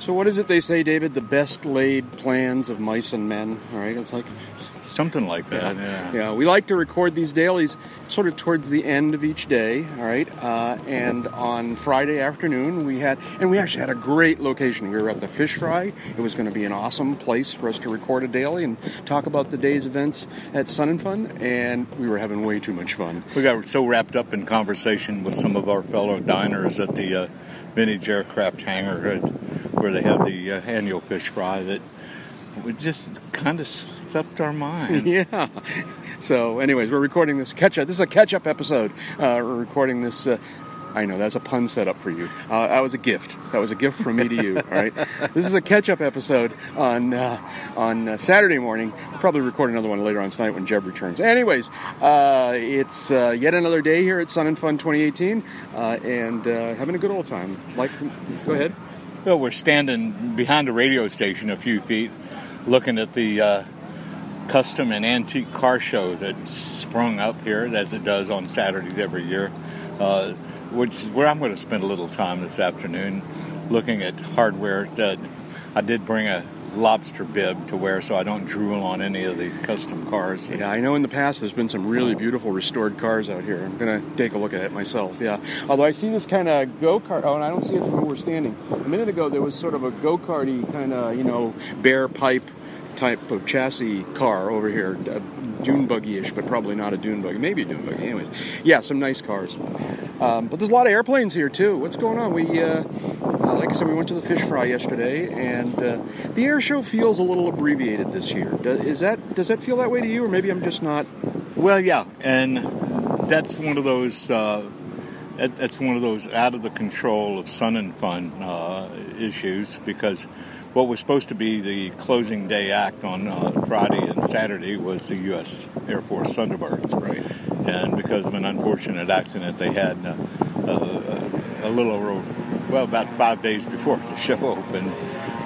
So, what is it they say, David? The best laid plans of mice and men. All right, it's like something like that. Yeah. yeah. we like to record these dailies sort of towards the end of each day. All right, uh, and on Friday afternoon we had, and we actually had a great location. We were at the Fish Fry. It was going to be an awesome place for us to record a daily and talk about the day's events at Sun and Fun, and we were having way too much fun. We got so wrapped up in conversation with some of our fellow diners at the uh, vintage aircraft hangar where they have the uh, annual fish fry that we just kind of slipped our mind. yeah. So, anyways, we're recording this catch up. This is a catch up episode. Uh, we're recording this. Uh, I know that's a pun set up for you. Uh, that was a gift. That was a gift from me to you. All right. This is a catch-up episode on uh, on uh, Saturday morning. We'll probably record another one later on tonight when Jeb returns. Anyways, uh, it's uh, yet another day here at Sun and Fun 2018, uh, and having a good old time. Like, go ahead. Well, we're standing behind a radio station a few feet, looking at the custom and antique car show that sprung up here, as it does on Saturdays every year. Uh, which is where I'm going to spend a little time this afternoon looking at hardware that I did bring a lobster bib to wear so I don't drool on any of the custom cars. Yeah, I know in the past there's been some really beautiful restored cars out here. I'm going to take a look at it myself, yeah. Although I see this kind of go kart, oh, and I don't see it from where we're standing. A minute ago there was sort of a go karty kind of, you know, bare pipe type of chassis car over here, a dune buggy-ish, but probably not a dune buggy. Maybe a dune buggy. Anyways, yeah, some nice cars. Um, but there's a lot of airplanes here too. What's going on? We, uh, uh, like I said, we went to the fish fry yesterday, and uh, the air show feels a little abbreviated this year. Does, is that does that feel that way to you, or maybe I'm just not? Well, yeah, and that's one of those. Uh, that's one of those out of the control of Sun and Fun uh, issues because what was supposed to be the closing day act on uh, Friday and Saturday was the U.S. Air Force Thunderbirds. Right. And because of an unfortunate accident they had uh, uh, a little over, well, about five days before the show opened,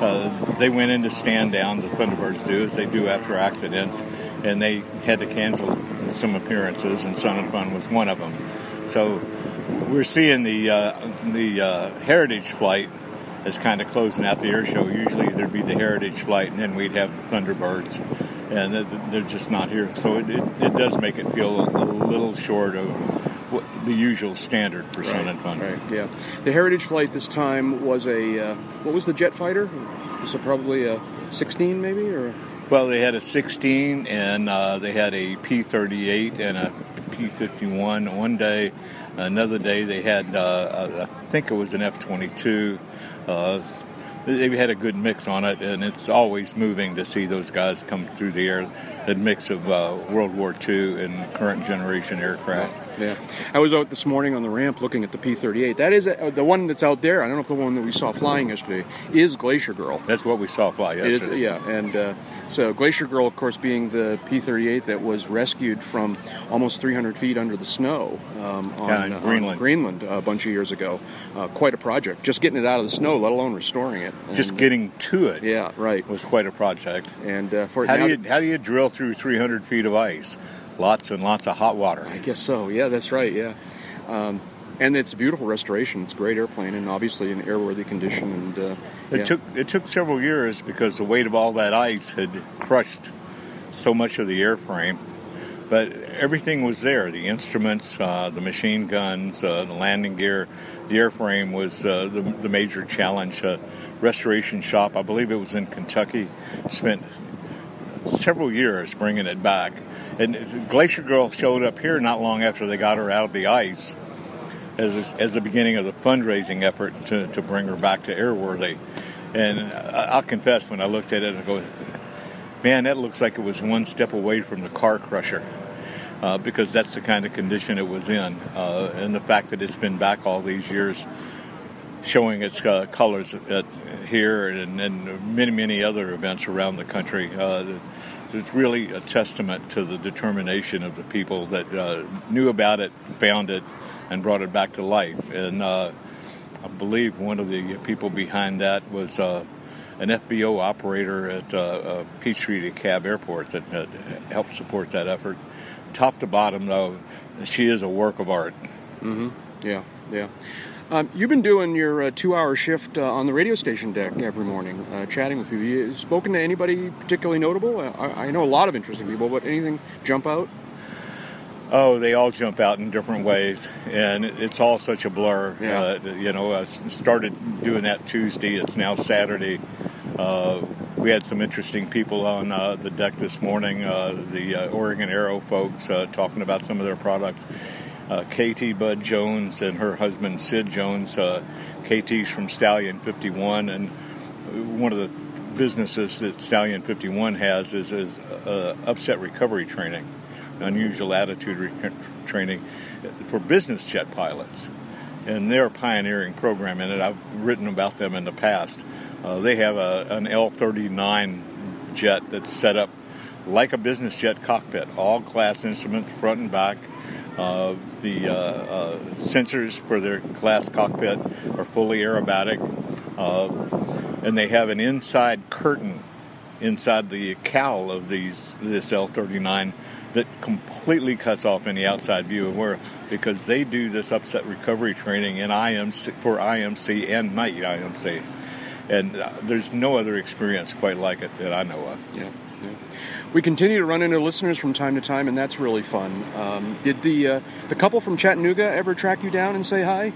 uh, they went into stand down, the Thunderbirds do, as they do after accidents, and they had to cancel some appearances, and Sun and Fun was one of them. So we're seeing the, uh, the uh, Heritage flight is kind of closing out the air show. Usually there'd be the Heritage flight, and then we'd have the Thunderbirds, and they're just not here. So it, it, it does make it feel a, little short of what the usual standard for Sun and Fun. Right. Yeah. The Heritage flight this time was a uh, what was the jet fighter? Was it probably a 16 maybe or? Well, they had a 16 and uh, they had a P-38 and a P-51 one day. Another day they had, uh, I think it was an F-22 uh, they had a good mix on it, and it's always moving to see those guys come through the air. That mix of uh, World War II and current generation aircraft. Yeah, I was out this morning on the ramp looking at the P-38. That is a, uh, the one that's out there. I don't know if the one that we saw flying yesterday is Glacier Girl. That's what we saw fly yesterday. yeah, and uh, so Glacier Girl, of course, being the P-38 that was rescued from almost 300 feet under the snow um, on, yeah, Greenland. On Greenland a bunch of years ago. Uh, quite a project. Just getting it out of the snow, let alone restoring it. And, Just getting to it. Yeah, right. Was quite a project. And uh, for how do you how do you drill through 300 feet of ice? Lots and lots of hot water. I guess so. Yeah, that's right. Yeah. Um, and it's a beautiful restoration. It's a great airplane, and obviously in airworthy condition. And uh, it yeah. took it took several years because the weight of all that ice had crushed so much of the airframe. But everything was there: the instruments, uh, the machine guns, uh, the landing gear, the airframe was uh, the, the, major challenge. Uh, restoration shop, I believe it was in Kentucky, spent several years bringing it back. And Glacier Girl showed up here not long after they got her out of the ice as, as the beginning of the fundraising effort to, to bring her back to airworthy. And I'll confess, when I looked at it, I go, man, that looks like it was one step away from the car crusher. Uh, because that's the kind of condition it was in. Uh, and the fact that it's been back all these years, showing its uh, colors at, here and, and, many, many other events around the country. Uh, it's really a testament to the determination of the people that uh, knew about it, found it, and brought it back to life. And uh, I believe one of the people behind that was an FBO operator at Peachtree DeKalb Airport that, that helped support that effort top to bottom, though, she is a work of art. Mm-hmm. Yeah, yeah. Um, you've been doing your uh, two-hour shift uh, on the radio station deck every morning, uh, chatting with people. You spoken to anybody particularly notable? I, I know a lot of interesting people, but anything jump out? Oh, they all jump out in different ways, and it's all such a blur. Yeah. Uh, you know, I started doing that Tuesday. It's now Saturday. Uh, we had some interesting people on uh, the deck this morning. Uh, the uh, Oregon Aero folks uh, talking about some of their products. Uh, KT Budde-Jones and her husband Sid Jones. Uh, KT's from Stallion 51, and one of the businesses that Stallion 51 has is, is uh, upset recovery training, unusual attitude re- training for business jet pilots. And they're a pioneering program in it. I've written about them in the past. Uh, they have a, an L 39 jet that's set up like a business jet cockpit, all glass instruments, front and back. Uh, the uh, uh, sensors for their glass cockpit are fully aerobatic, uh, and they have an inside curtain inside the cowl of these this L39 that completely cuts off any outside view of where because they do this upset recovery training in IMC for IMC and night IMC, and uh, there's no other experience quite like it that I know of. Yeah, We continue to run into listeners from time to time, and that's really fun. Um, did the uh, the couple from Chattanooga ever track you down and say hi?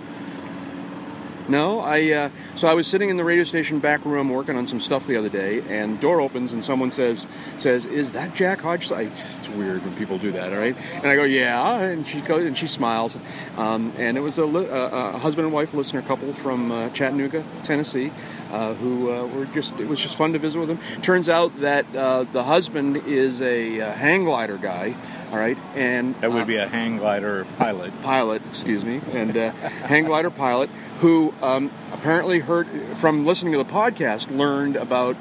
No, I. Uh, so I was sitting in the radio station back room working on some stuff the other day, and door opens and someone says says, "Is that Jack Hodge?" I, it's weird when people do that, all right? And I go, "Yeah," and she goes and she smiles, um, and it was a, li- a, a husband and wife listener couple from uh, Chattanooga, Tennessee. Uh, who uh, were just it was just fun to visit with them. Turns out that uh, the husband is a uh, hang glider guy, all right, and That would uh, be a hang glider pilot. pilot, excuse me, and uh, hang glider pilot who um, apparently heard from listening to the podcast learned about.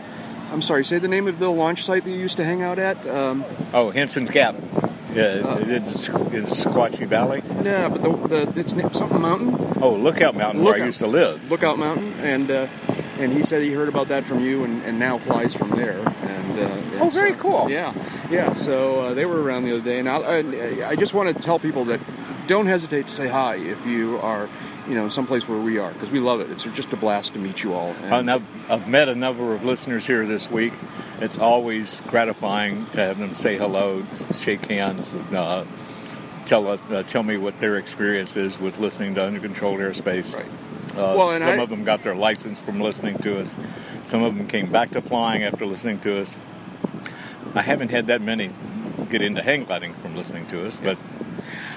I'm sorry, say the name of the launch site that you used to hang out at. Um, Oh, Henson's Gap. Yeah, Uh, it's in Sequatchie Valley. yeah, but the, the it's something mountain, Oh, Lookout Mountain, where I used to live. Lookout Mountain, and uh, and he said he heard about that from you, and, and now flies from there. And, uh, and Oh, very so- cool. Yeah, yeah. So uh, they were around the other day, and I, I, I just want to tell people that don't hesitate to say hi if you are, you know, someplace where we are, because we love it. It's just a blast to meet you all. And, And I've, I've met a number of listeners here this week. It's always gratifying to have them say hello, shake hands, uh, tell us, uh, tell me what their experience is with listening to Uncontrolled Airspace. Right. Uh, Well, and some I- of them got their license from listening to us. Some of them came back to flying after listening to us. I haven't had that many get into hang gliding from listening to us, but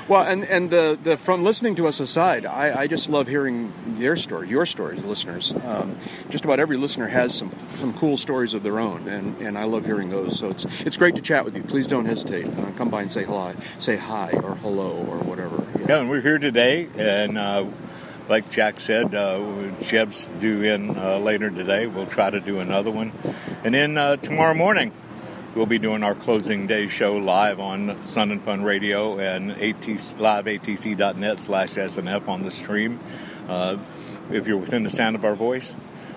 Well, and and the, the from listening to us aside, I, I just love hearing their story, your stories, listeners. Um, just about every listener has some some cool stories of their own, and, and I love hearing those. So it's it's great to chat with you. Please don't hesitate. Uh, come by and say hello, say hi or hello or whatever. Yeah, and we're here today, and uh, like Jack said, uh, Jeb's due in uh, later today. We'll try to do another one, and then uh, tomorrow morning we'll be doing our closing day show live on Sun and Fun Radio and AT, liveatc.net slash SNF on the stream. Uh, if you're within the sound of our voice,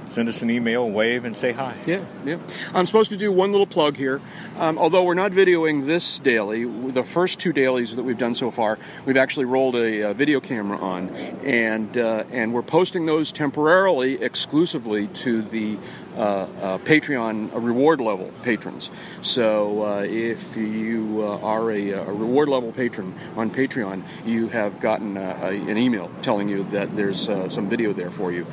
send us an email, wave, and say hi. Yeah, yeah. I'm supposed to do one little plug here. Um, although we're not videoing this daily, the first two dailies that we've done so far, we've actually rolled a, uh video camera on, and uh, and we're posting those temporarily, exclusively to the uh, uh, Patreon reward level patrons. So uh, if you uh, are a, a reward level patron on Patreon, you have gotten a, an email telling you that there's some video there for you,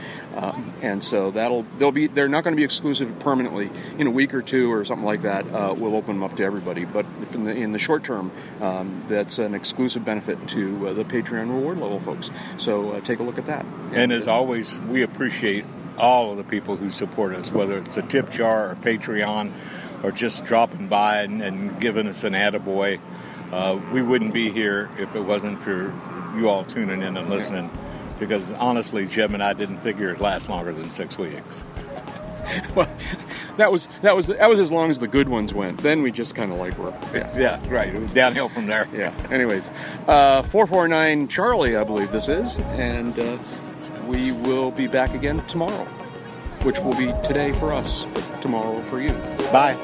and so that'll they'll be they're not going to be exclusive permanently. In a week or two or something like that, we'll open them up to everybody. But in the in the short term, um, that's an exclusive benefit to the Patreon reward level folks. So take a look at that. And as always, we appreciate all of the people who support us, whether it's a tip jar or Patreon or just dropping by and, and giving us an attaboy. Uh, we wouldn't be here if it wasn't for you all tuning in and listening. Because honestly, Jim and I didn't figure it'd last longer than six weeks. well, that was that was that was as long as the good ones went. Then we just kind of like were. Yeah. Yeah, right. It was downhill from there. Yeah. Anyways, uh, 449 Charlie, I believe this is, and uh, we will be back again tomorrow, which will be today for us, but tomorrow for you. Bye.